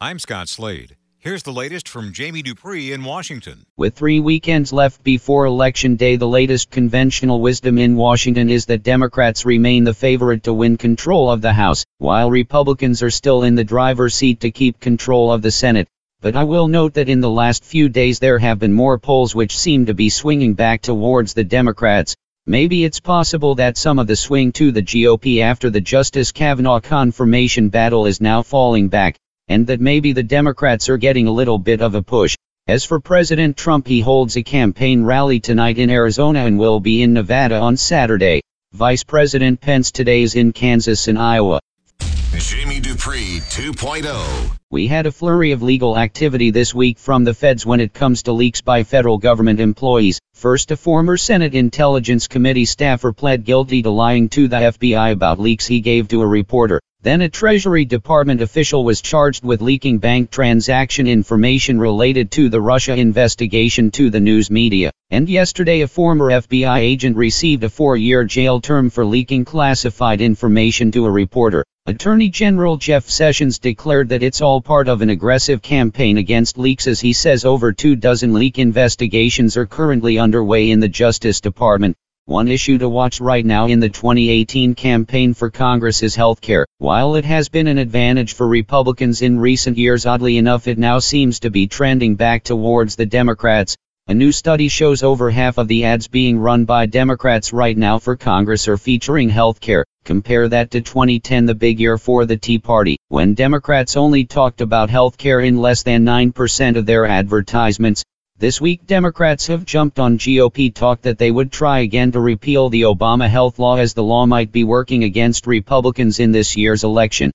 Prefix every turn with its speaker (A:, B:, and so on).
A: I'm Scott Slade. Here's the latest from Jamie Dupree in Washington.
B: With three weekends left before Election Day, the latest conventional wisdom in Washington is that Democrats remain the favorite to win control of the House, while Republicans are still in the driver's seat to keep control of the Senate. But I will note that in the last few days there have been more polls which seem to be swinging back towards the Democrats. Maybe it's possible that some of the swing to the GOP after the Justice Kavanaugh confirmation battle is now falling back and that maybe the Democrats are getting a little bit of a push. As for President Trump, he holds a campaign rally tonight in Arizona and will be in Nevada on Saturday. Vice President Pence today is in Kansas and Iowa.
C: Jamie Dupree 2.0.
B: We had a flurry of legal activity this week from the feds when it comes to leaks by federal government employees. First, a former Senate Intelligence Committee staffer pled guilty to lying to the FBI about leaks he gave to a reporter. Then a Treasury Department official was charged with leaking bank transaction information related to the Russia investigation to the news media. And yesterday a former FBI agent received a four-year jail term for leaking classified information to a reporter. Attorney General Jeff Sessions declared that it's all part of an aggressive campaign against leaks as he says over two dozen leak investigations are currently underway in the Justice Department. One issue to watch right now in the 2018 campaign for Congress is healthcare. While it has been an advantage for Republicans in recent years, oddly enough, it now seems to be trending back towards the Democrats. A new study shows over half of the ads being run by Democrats right now for Congress are featuring healthcare. Compare that to 2010, the big year for the Tea Party, when Democrats only talked about healthcare in less than 9% of their advertisements. This week Democrats have jumped on GOP talk that they would try again to repeal the Obama health law as the law might be working against Republicans in this year's election.